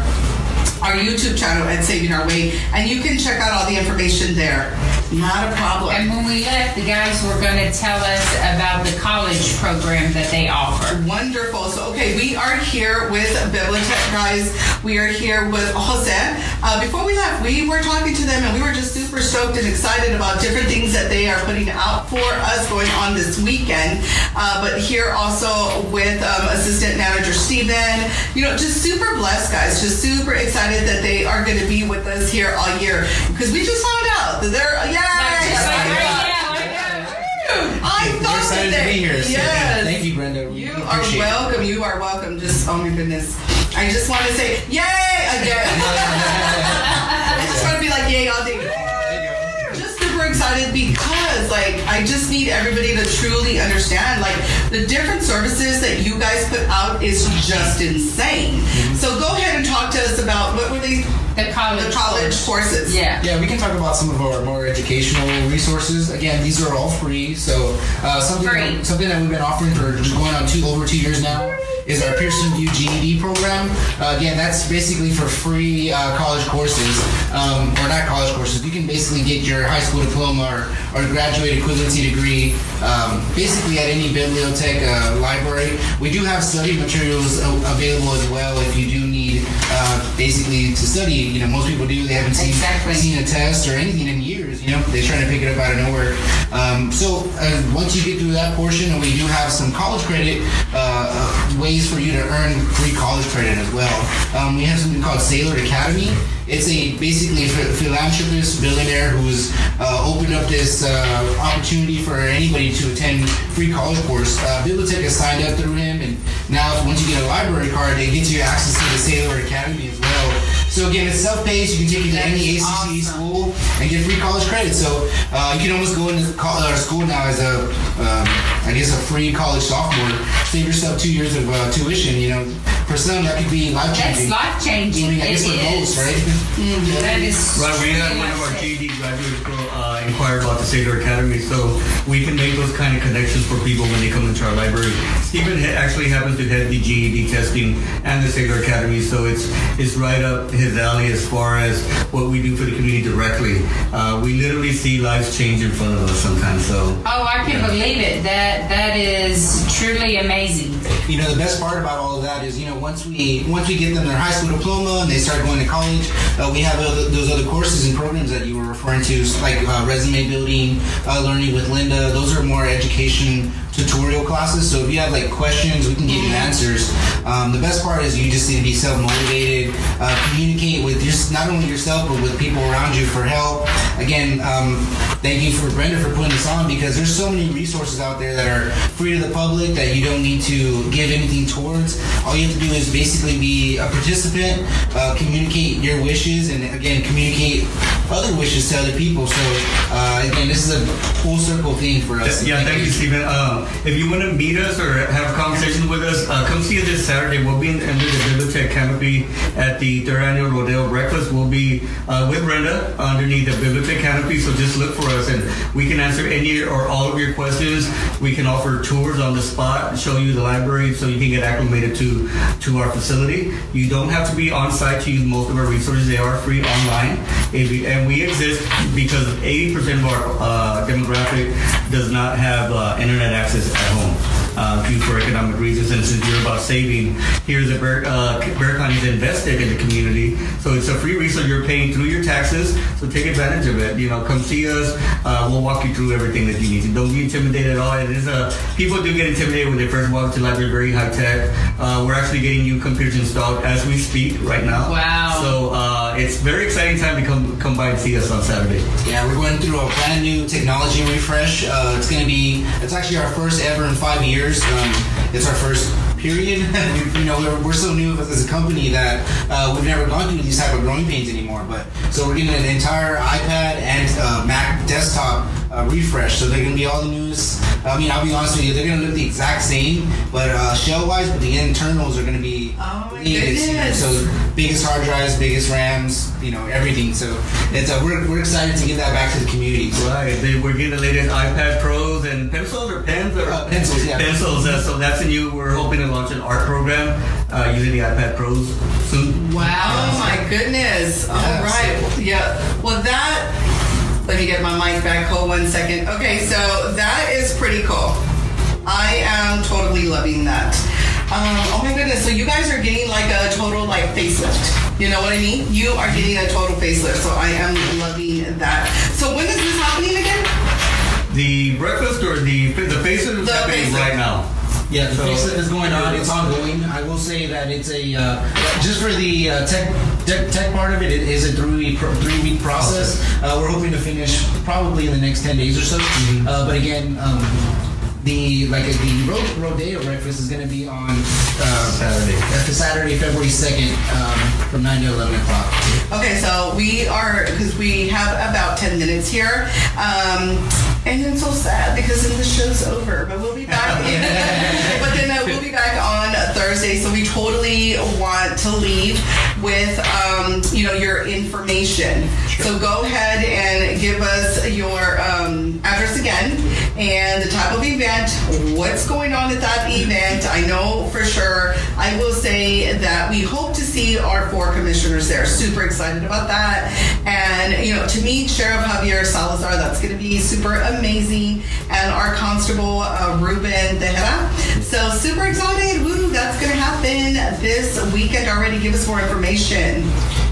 Speaker 3: our YouTube channel at Saving Our Way, and you can check out all the information there. Not a problem.
Speaker 4: And when we left, the guys were going to tell us about the college program that they offer.
Speaker 3: Wonderful. So, okay, we are here with Bibliotech guys. We are here with Jose. Uh, before we left, we were talking to them and we were just super stoked and excited about different things that they are putting out for us going on this weekend. Uh, but here also with um, Assistant Manager Steven, you know, just super blessed guys, just super excited that they are going to be with us here all year because we just found out that they're, yeah. I
Speaker 5: We're
Speaker 3: thought
Speaker 5: excited
Speaker 3: that
Speaker 5: to be here. So,
Speaker 3: yes.
Speaker 5: Thank you, Brenda. We
Speaker 3: You are
Speaker 5: appreciate it.
Speaker 3: welcome. You are welcome. Just oh my goodness. I just want to say yay again. [laughs] I just want to be like yay all day. Just super excited because like I just need everybody to truly understand like the different services that you guys put out is just insane. So go ahead and talk to us about what were these
Speaker 4: The college.
Speaker 3: the college courses.
Speaker 4: Yeah.
Speaker 5: Yeah, we can talk about some of our more educational resources. Again, these are all free. So uh, something
Speaker 4: Free.
Speaker 5: That, something that we've been offering for going on two over two years now is our Pearson VUE GED program. Uh, again, that's basically for free uh, college courses, um, or not college courses. You can basically get your high school diploma or, or graduate equivalency degree um, basically at any bibliotech uh, library. We do have study materials available as well if you do need uh, basically to study. You know, most people do. They haven't seen
Speaker 4: Exactly.
Speaker 5: seen a test or anything in years. You know, they're trying to pick it up out of nowhere. Um, so uh, once you get through that portion, and we do have some college credit uh, uh, ways for you to earn free college credit as well. Um, we have something called Saylor Academy. It's a basically a philanthropist billionaire who's uh, opened up this uh, opportunity for anybody to attend free college course. Uh, Bibliotech has signed up through him, and now once you get a library card, it gets you access to the Saylor Academy as well. So again, it's self-paced. You can take it to any ACC
Speaker 4: awesome.
Speaker 5: school and get free college credit. So uh, you can almost go into col- or school now as a, um, I guess, a free college sophomore. Save yourself two years of uh, tuition. You know, for some that could be life changing.
Speaker 4: That's
Speaker 5: changing.
Speaker 4: life changing.
Speaker 5: I mean, I
Speaker 4: It
Speaker 5: guess for
Speaker 4: is.
Speaker 5: most, right?
Speaker 4: That is.
Speaker 6: Right, we had one of our
Speaker 4: life-changing.
Speaker 6: GED graduates go uh, inquire about the Saylor Academy, so we can make those kind of connections for people when they come into our library. Stephen actually happens to head the GED testing and the Saylor Academy, so it's it's right up his alley as far as what we do for the community directly. Uh, we literally see lives change in front of us sometimes. So
Speaker 4: Oh, I can believe it. That that is truly amazing.
Speaker 5: You know, the best part about all of that is, you know, once we once we get them their high school diploma and they start going to college, uh, we have other, those other courses and programs that you were referring to, like uh, resume building, uh, learning with Lynda. Those are more education tutorial classes. So if you have like questions, we can give you answers. Um, the best part is you just need to be self motivated, uh, communicate with just not only yourself but with people around you for help. Again, um, thank you for Brenda for putting this on because there's so many resources out there that are free to the public that you don't need to give anything towards. All you have to do is basically be a participant, uh, communicate your wishes, and again communicate other wishes to other people. So uh, again, this is a full circle thing for us.
Speaker 6: Yeah, thank you, Stephen. Um, if you want to meet us or have a conversation with us, uh, come see us this Saturday. We'll be in, under the Bibliotech canopy at the third annual Rodeo Breakfast. We'll be uh, with Brenda underneath the Bibliotech canopy, so just look for us and we can answer any or all of your questions. We can offer tours on the spot, show you the library so you can get acclimated to, to our facility. You don't have to be on site to use most of our resources. They are free online. And we exist because 80% of our uh, demographic does not have uh, internet access at home uh, due for economic reasons. And since you're about saving, here's a Bexar, uh, Bexar County's invested in the community, so it's a free resource you're paying through your taxes. So take advantage of it. You know, come see us. Uh, we'll walk you through everything that you need to. Don't be intimidated at all. It is a people do get intimidated when they first walk to library. Very high tech. Uh, we're actually getting new computers installed as we speak right now.
Speaker 4: Wow.
Speaker 6: So uh, it's very exciting time to come come by and see us on Saturday.
Speaker 5: Yeah, we're going through a brand new technology refresh. Uh, it's going to be, it's actually our first ever in five years. Um, it's our first period. [laughs] you know, we're, we're so new as a company that uh, we've never gone through these type of growing pains anymore. But so we're getting an entire iPad and uh, Mac desktop uh, refresh. So they're gonna be all the newest. I mean, I'll be honest with you, they're gonna look the exact same, but uh, shell wise, but the internals are gonna be
Speaker 3: Oh my
Speaker 5: latest, you know,
Speaker 3: goodness.
Speaker 5: So biggest hard drives, biggest RAMs, you know, everything. So it's uh, we're, we're excited to give that back to the community.
Speaker 6: Right, they, we're getting the latest iPad Pros and pencils or pens or
Speaker 5: Uh, pencils, yeah.
Speaker 6: pencils. Uh, so that's a new. We're hoping to launch an art program uh, using the iPad Pros soon.
Speaker 3: Wow, oh my goodness. All right. Yeah. Well, that, let me get my mic back. Hold one second. Okay, so that is pretty cool. I am totally loving that. Um, oh my goodness. So you guys are getting like a total like facelift. You know what I mean? You are getting a total facelift. So I am loving that. So when is this happening again?
Speaker 6: The breakfast or the the faces is happening
Speaker 3: facelift.
Speaker 6: right now.
Speaker 5: Yeah, the
Speaker 6: So-
Speaker 5: facelift is going on. It's ongoing. I will say that it's a uh, just for the uh, tech, tech tech part of it. It is a three week three week process. Uh, we're hoping to finish probably in the next ten days or so. Uh, but again. Um, the like the Ro- Rodeo breakfast is going to be on uh,
Speaker 6: Saturday.
Speaker 5: That's the Saturday, February second, um, from nine to eleven o'clock.
Speaker 3: Okay, so we are because we have about ten minutes here, um, and it's so sad because then the show's over. But we'll be back. [laughs] [laughs] but then uh, we'll be back on Thursday. So we totally want to leave with um, you know your information. So go ahead and give us your um, address again and the type of event. What's going on at that event? I know for sure. I will say that we hope to see our four commissioners there. Super excited about that. And, you know, to meet Sheriff Javier Salazar, that's going to be super amazing. And our constable, uh, Ruben Tejeda. So super excited. Woo, that's going to happen this weekend already. Give us more information.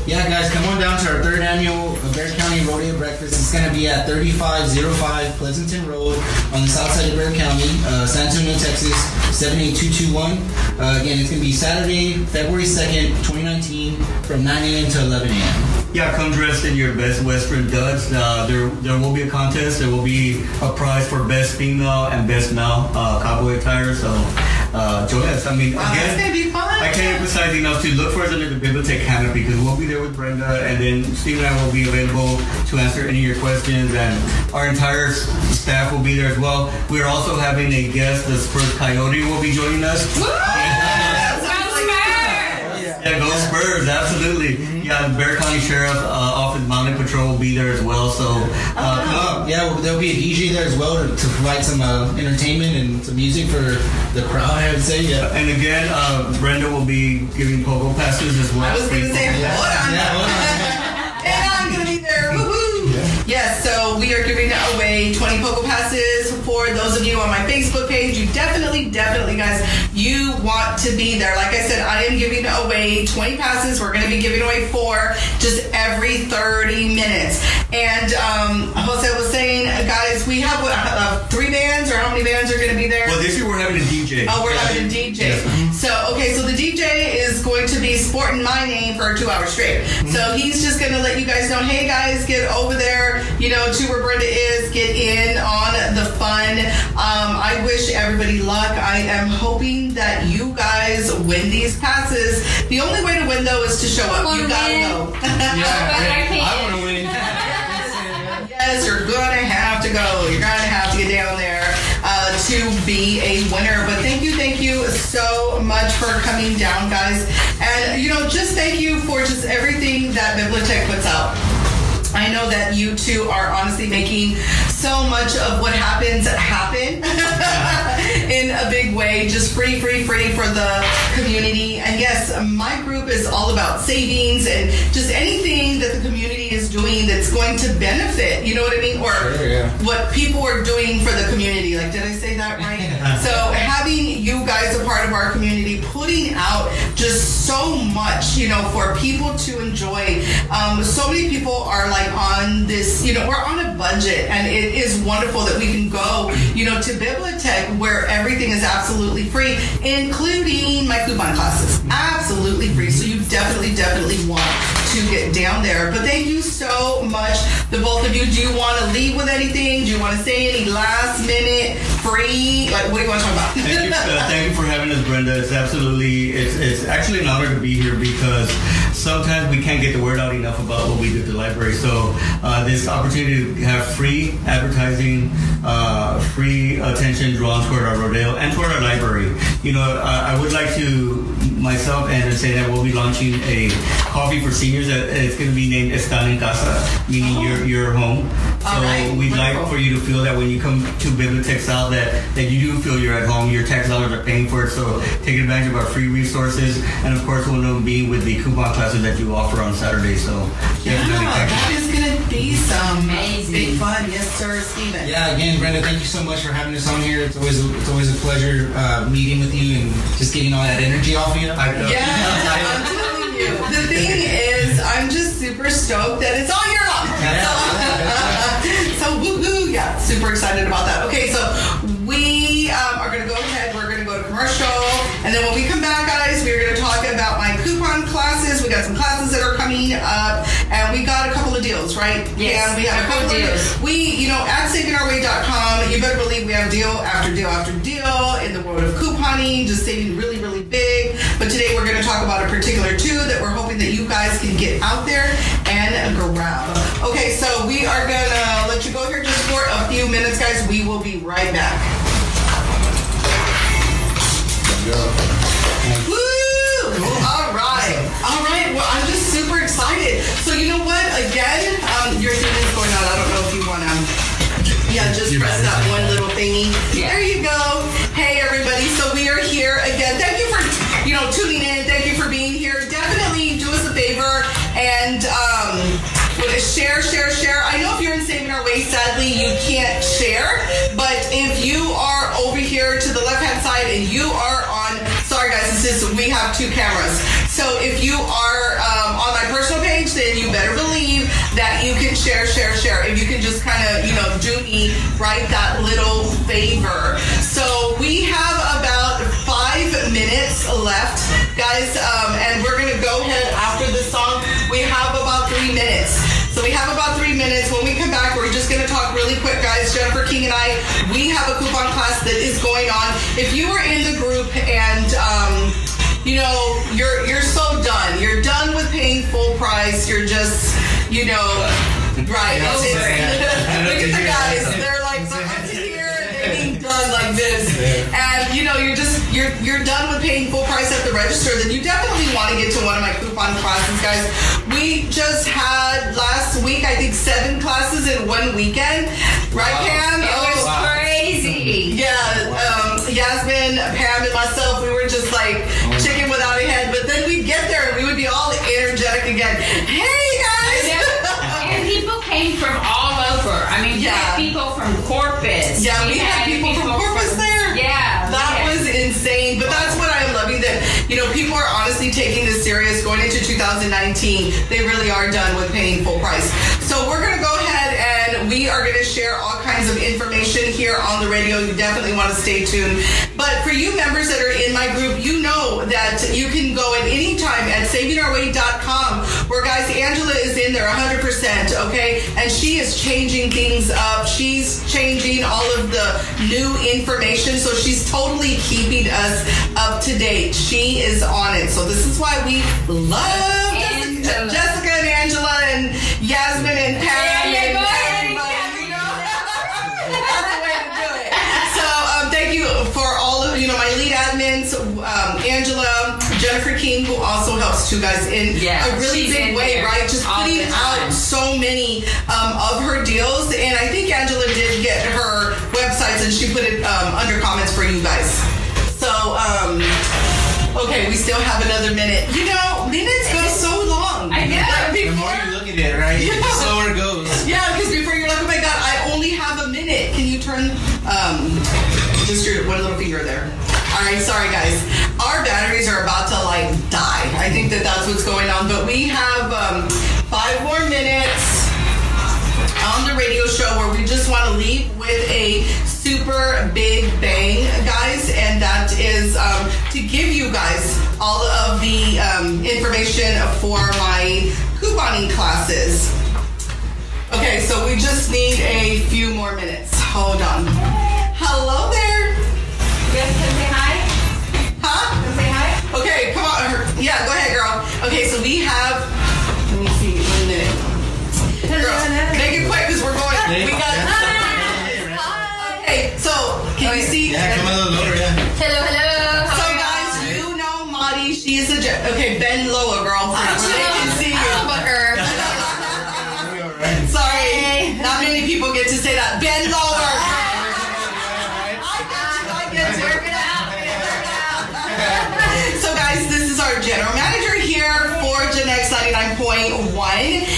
Speaker 5: Yeah, guys, come on down to our third annual Bexar County Rodeo Breakfast. It's going to be at 3505 Pleasanton Road on the south side of Bexar County, uh, San Antonio, Texas, 78221. Uh, again, it's going to be Saturday, February 2nd, 2019, from 9 a.m. to 11 a.m.
Speaker 6: Yeah, come dressed in your best Western duds. Uh, there, there will be a contest. There will be a prize for best female and best male uh, cowboy attire. So uh, join us. I mean,
Speaker 3: Wow,
Speaker 6: again,
Speaker 3: gonna be fun.
Speaker 6: I can't emphasize enough to look for us under the Bibliotech canopy because we'll be there with Brenda, and then Steve and I will be available to answer any of your questions, and our entire staff will be there as well. We are also having a guest. The Spurs Coyote will be joining us. Yeah, go Spurs, absolutely. Yeah, the Bexar County Sheriff uh, Office Mounted Patrol will be there as well. So uh, come
Speaker 5: Uh, yeah, there'll be a DJ there as well to, to provide some uh, entertainment and some music for the crowd, I would say. Yeah.
Speaker 6: And again, uh, Brenda will be giving pogo passes as well.
Speaker 3: I was going to say,
Speaker 5: Yeah.
Speaker 3: hold on.
Speaker 5: Yeah, hold
Speaker 3: and [laughs] I'm going to be there. Woohoo! Yes, so we are giving away 20 Pogo Passes for those of you on my Facebook page. You definitely, definitely, guys, you want to be there. Like I said, I am giving away 20 passes. We're going to be giving away four just every 30 minutes. And um, Jose was saying, guys, we have what, uh, three bands, or how many bands are going to be there?
Speaker 6: Well, this year we're having a DJ.
Speaker 3: Oh, we're having a DJ. So, okay, so the DJ is going to be sporting my name for two hours straight. So he's just going to let you guys know, hey guys, get over there, you know, to where Brenda is, get in on the fun. Um, I wish everybody luck. I am hoping that you guys win these passes. The only way to win though is to show up. You gotta
Speaker 4: win.
Speaker 3: go. [laughs] [laughs]
Speaker 4: I can't.
Speaker 5: I want to win. [laughs]
Speaker 3: Yes, you're gonna have to go. You're gonna have to get down there uh, to be a winner. But thank you, thank you so much for coming down, guys. And you know, just thank you for just everything that Bibliotech puts out. I know that you two are honestly making so much of what happens happen [laughs] in a big way. Just free, free, free for the community. And yes, my group is all about savings and just anything that the community is doing that's going to benefit. You know what I mean? Or
Speaker 5: Sure, yeah.
Speaker 3: what people are doing for the community. Like, did I say that right? So having you guys a part of our community, putting out just so much, you know, for people to enjoy. Um, so many people are like on this, you know, we're on a budget, and it is wonderful that we can go, you know, to Bibliotech where everything is absolutely free, including my coupon classes, absolutely free. So you definitely, definitely want to get down there. But thank you so much, the both of you. Do you want to leave with anything? Do you want to say any last minute free? Like, what do you want to talk about?
Speaker 6: Thank you, uh, [laughs] thank you for having us, Brenda. It's absolutely, it's, it's actually an honor to be here because sometimes we can't get the word out enough about what we do at the library. So uh, this opportunity to have free advertising, uh, free attention drawn toward our rodeo and toward our library. You know, I, I would like to myself and say that we'll be launching a coffee for seniors. That it's going to be named Estan en Casa, meaning your your home. So
Speaker 3: All right,
Speaker 6: we'd like for you to feel that when you come to Bibliotech South that, that you do feel you're at home. Your tax dollars are paying for it. So take advantage of our free resources. And of course, we'll them being with the coupon classes that you offer on Saturday. So
Speaker 3: Yeah,
Speaker 6: definitely
Speaker 3: that is gonna be some
Speaker 4: Amazing.
Speaker 3: big fun. Yes, sir, Steven.
Speaker 5: Yeah, again, Brenda, thank you so much for having us on here. It's always a, it's always a pleasure uh, meeting with you and just getting all that energy off you.
Speaker 6: I, uh,
Speaker 3: Yeah, [laughs] I'm telling you. The thing is, I'm just super stoked that it's all year long. So, [laughs] so woohoo! Yeah, super excited about that. Okay, so we um, are gonna go ahead. We're gonna go to commercial, and then when we come back, guys, we're gonna talk about my coupon classes. We got some classes that are coming up, and we got a couple of deals, right?
Speaker 4: Yes,
Speaker 3: and we have a
Speaker 4: couple
Speaker 3: couple of
Speaker 4: deals.
Speaker 3: We, you know, at savingourway.com, you better believe we have deal after deal after deal in the world of couponing, just saving really, really big. But today we're going to talk about a particular two that we're hoping that you guys can get out there and grab. Okay, so we are going to let you go here just for a few minutes, guys. We will be right back. Woo! Yeah, just press that one little thingy.
Speaker 4: Yeah.
Speaker 3: There you go. Hey, everybody. So we are here again. Thank you for, you know, tuning in. Thank you for being here. Definitely do us a favor and um, share, share, share. I know if you're in Saving Our Way, sadly, you can't share. But if you are over here to the left hand side and you are on, sorry guys, this is, we have two cameras. So if you are um, on my personal page, then you better believe that you can share, share, you can just kind of, you know, do me right that little favor. So we have about five minutes left, guys, um, and we're gonna go ahead after the song. We have about three minutes. So we have about three minutes. When we come back, we're just gonna talk really quick, guys. Jennifer King and I, we have a coupon class that is going on. If you are in the group and um, you know, you're you're so done. You're done with paying full price. You're just, you know, right. It's-
Speaker 4: Over
Speaker 3: it's- [laughs] Look at the guys. They're like so up to here. They're being done like this, and you know, you're just you're you're done with paying full price at the register. Then you definitely want to get to one of my coupon classes, guys. We just had last week, I think, seven classes in one weekend. Right, Pam?
Speaker 4: It was
Speaker 3: Oh,
Speaker 4: crazy.
Speaker 3: yeah, um, Yasmin, Pam, and myself, we were just like chicken without a head. But then we'd get there and we would be all energetic again. Yeah.
Speaker 4: had people from Corpus.
Speaker 3: Yeah, we had people from Corpus there.
Speaker 4: Yeah.
Speaker 3: That was insane. But that's what I'm loving that, you know, people are honestly taking this serious going into 2019. They really are done with paying full price. So we're going to go ahead and we are going to share all kinds of information here on the radio. You definitely want to stay tuned. But for you members that are in my group, you know that you can go at any time at savingourway.com Angela is in there 100%, okay? And she is changing things up. She's changing all of the new information. So she's totally keeping us up to date. She is on it. So this is why we love Jessica. Jessica and Angela and Yasmin and Pam.
Speaker 4: There you
Speaker 3: and
Speaker 4: go.
Speaker 3: everybody. That's the way to do it. So um, thank you for all of you know my lead admins, um, Angela, Jennifer King, who also helps too guys in
Speaker 4: Yeah,
Speaker 3: a really big way, right? Just putting out so many um, of her deals, and I think Angela did get her websites, and she put it um, under comments for you guys. So um, okay, we still have another minute. You know, minutes go so long.
Speaker 4: I know.
Speaker 3: Like
Speaker 5: The more you look at it, right,
Speaker 3: Yeah.
Speaker 5: the slower it goes.
Speaker 3: yeah, because before you're like, oh my god, I only have a minute. Can you turn um, just your one little finger there? Right, sorry guys. Our batteries are about to like die. I think that that's what's going on. But we have um, five more minutes on the radio show where we just want to leave with a super big bang, guys, and that is um, to give you guys all of the um, information for my couponing classes. Okay, so we just need a few more minutes. Hold on. Hello there. Okay, come on. Yeah, go ahead, girl. Okay, so we have. Let me see. One minute. Girls, make it quick
Speaker 8: because we're going. We got.
Speaker 3: Okay, so can you
Speaker 8: see? Yeah, 99.1.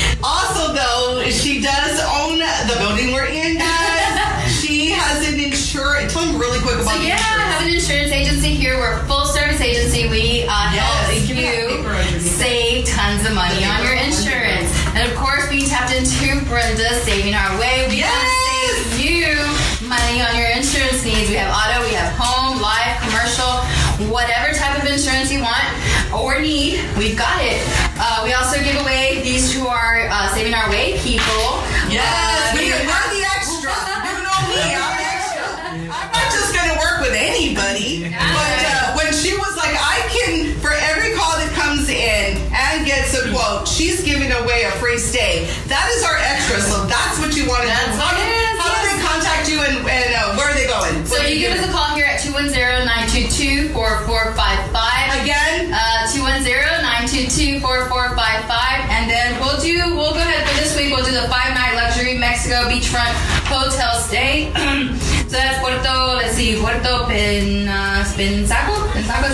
Speaker 8: Mexico beachfront hotel stay. [clears throat] so that's Puerto, let's see, Puerto Pen, uh, Pensaco? Pensaco,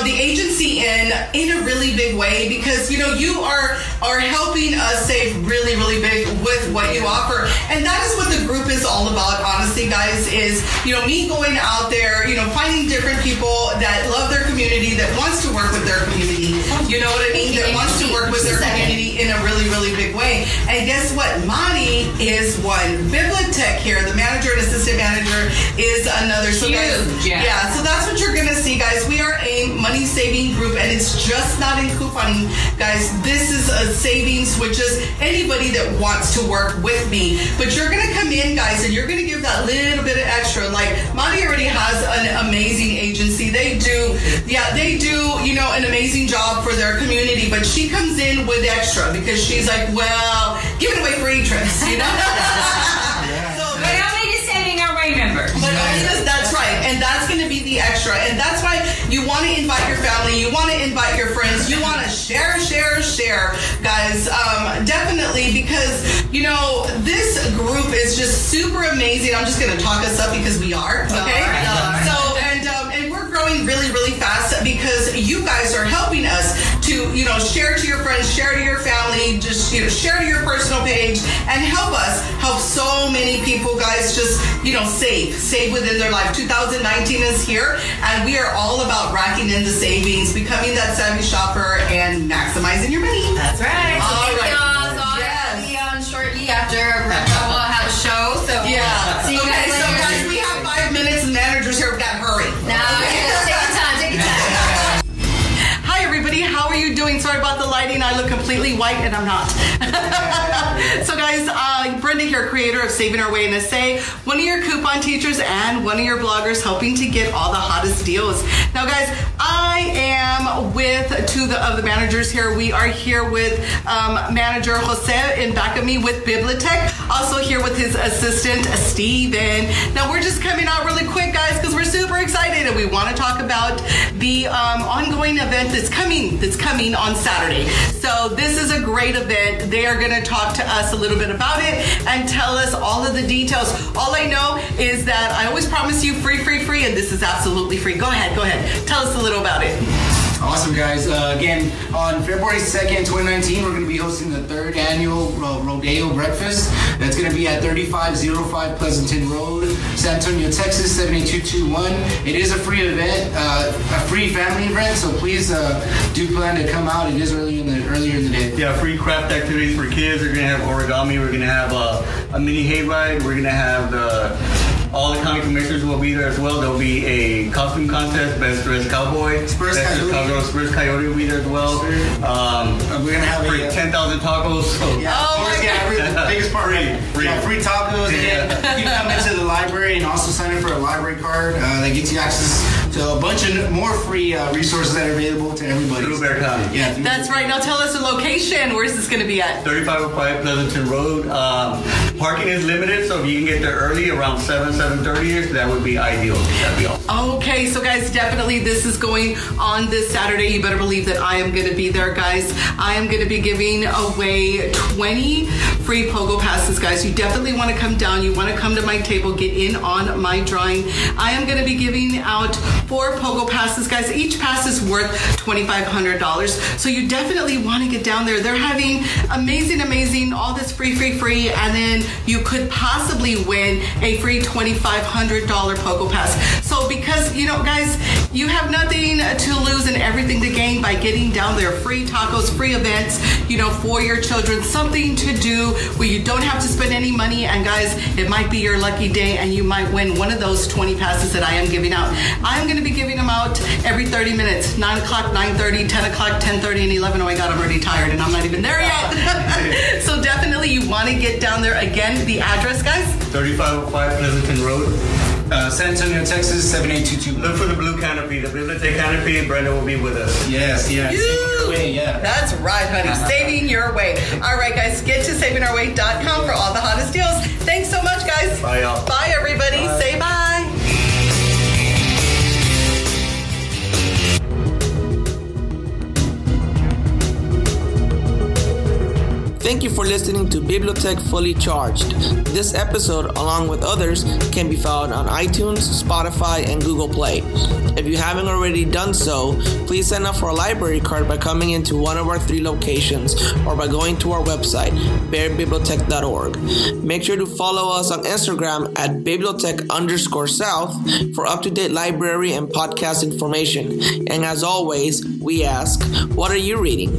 Speaker 3: know the agency in in a really big way because you know you are are helping us save really really big with what you offer, and that is what the group is all about. Honestly, guys, is you know me going out there, you know, finding different people that love their community, that wants to work with their community. You know what I mean? That wants to work with their community in a really really big way. And guess what? Mari is one. Bibliotech here, the manager and assistant manager is another. So guys,
Speaker 4: Huge, yeah.
Speaker 3: yeah. So that's what you're gonna see, guys. We are a money saving group, and it's just not in couponing, guys. This is a savings with just anybody that wants to work with me. But you're gonna come in, guys, and you're gonna give that little bit of extra. Like Monty already has an amazing agency. They do, yeah, they do, you know, an amazing job for their community. But she comes in with extra because she's like, well, giving away free trips, you know. [laughs] want to invite your family, you want to invite your friends, you want to share, share, share, guys. Um, definitely because you know this group is just super amazing. I'm just going to talk us up because we are okay. So and um, and we're growing really, really fast because you guys are helping us to you know share to your friends, share to your family, just you know share to your personal page, and help us help so many people, guys. Just you know save, save within their life. 2019 is here, and we are all about racking in the savings, becoming that savvy shopper, and maximizing your money.
Speaker 8: That's right. So
Speaker 3: All
Speaker 8: thank
Speaker 3: right. Lighting. I look completely white, and I'm not. [laughs] so, guys, uh, Brenda here, creator of Saving Our Way in SA, one of your coupon teachers and one of your bloggers helping to get all the hottest deals. Now, guys, I am with two of the managers here. We are here with um, manager Jose in back of me with Bibliotech, also here with his assistant Steven. Now, we're just coming out really quick, guys, because we're super excited and we want to talk about the um, ongoing event that's coming that's coming on Saturday. So this is a great event. They are going to talk to us a little bit about it and tell us all of the details. All I know is that I always promise you free, free, free, and this is absolutely free. Go ahead, go ahead. Tell us a little about it.
Speaker 5: Awesome, guys. Uh, again, on February 2nd, 2019, we're going to be hosting the third annual uh, Rodeo Breakfast. That's going to be at 3505 Pleasanton Road, San Antonio, Texas, 78221. It is a free event, uh, a free family event, so please uh, do plan to come out. It is early in the earlier in the day.
Speaker 6: Yeah, free craft activities for kids. We're gonna have origami. We're gonna have uh, a mini hayride. We're gonna have the all the county commissioners will be there as well. There'll be a costume contest, best dressed cowboy.
Speaker 5: Spurs
Speaker 6: best dressed
Speaker 5: Coyote.
Speaker 6: cowboy. Spurs Coyote will be there as well. Um,
Speaker 5: we're gonna have
Speaker 6: for
Speaker 5: a uh,
Speaker 6: ten thousand tacos. So
Speaker 5: Yeah,
Speaker 3: Oh
Speaker 5: of course,
Speaker 3: my
Speaker 5: yeah, every- the [laughs] biggest part,
Speaker 6: Free,
Speaker 5: right?
Speaker 6: free.
Speaker 5: Yeah, free tacos.
Speaker 6: Yeah.
Speaker 5: And [laughs] you can come into the library and also sign up for a library card uh, that gets you access to a bunch of more free uh, resources that are available to everybody.
Speaker 6: Through Bexar County.
Speaker 5: Yeah, through-
Speaker 3: That's right. Now tell us the location. Where's this going to be at?
Speaker 6: 3505 Pleasanton Road. Um, parking is limited, so if you can get there early, around 7, 7.30ish, that would be ideal. That'd be awesome.
Speaker 3: Okay, so guys, definitely this is going on this Saturday. You better believe that I am going to be there, guys. I am going to be giving away 20 free Pogo passes, guys. You definitely want to come down. You want to come to my table, get in on my drawing. I am going to be giving out four Pogo passes, guys. Each pass is worth $2,500. So you definitely want to get down there. They're having amazing, amazing, all this free, free, free, and then you could possibly win a free $2,500 Pogo Pass. So because, you know, guys, you have nothing to lose and everything to gain by getting down there. Free tacos, free events, you know, for your children. Something to do where you don't have to spend any money. And guys, it might be your lucky day and you might win one of those 20 passes that I am giving out. I am going to be giving them out every 30 minutes 9 o'clock, 9 30, 10 o'clock, 10 30, and 11. Oh my God, I'm already tired and I'm not even there yet. [laughs] [laughs] so definitely you want to get down there. Again, the address, guys.
Speaker 6: 3505 Pleasanton Road.
Speaker 5: uh, San Antonio, Texas, 78221.
Speaker 6: Look for the blue canopy, the Bibliotech canopy. Brenda will be with us.
Speaker 5: Yes, yes.
Speaker 3: You-
Speaker 5: Wait, yeah.
Speaker 3: That's right, honey. [laughs] Saving your way. All right, guys, get to savingourway.com for all the hottest deals. Thanks so much, guys.
Speaker 6: Bye, y'all.
Speaker 3: Bye, everybody. Say bye.
Speaker 1: Thank you for listening to Bibliotech Fully Charged. This episode, along with others, can be found on iTunes, Spotify, and Google Play. If you haven't already done so, please sign up for a library card by coming into one of our three locations or by going to our website, bexarbibliotech.org. Make sure to follow us on Instagram at bibliotech underscore south for up to date library and podcast information. And as always, we ask, what are you reading?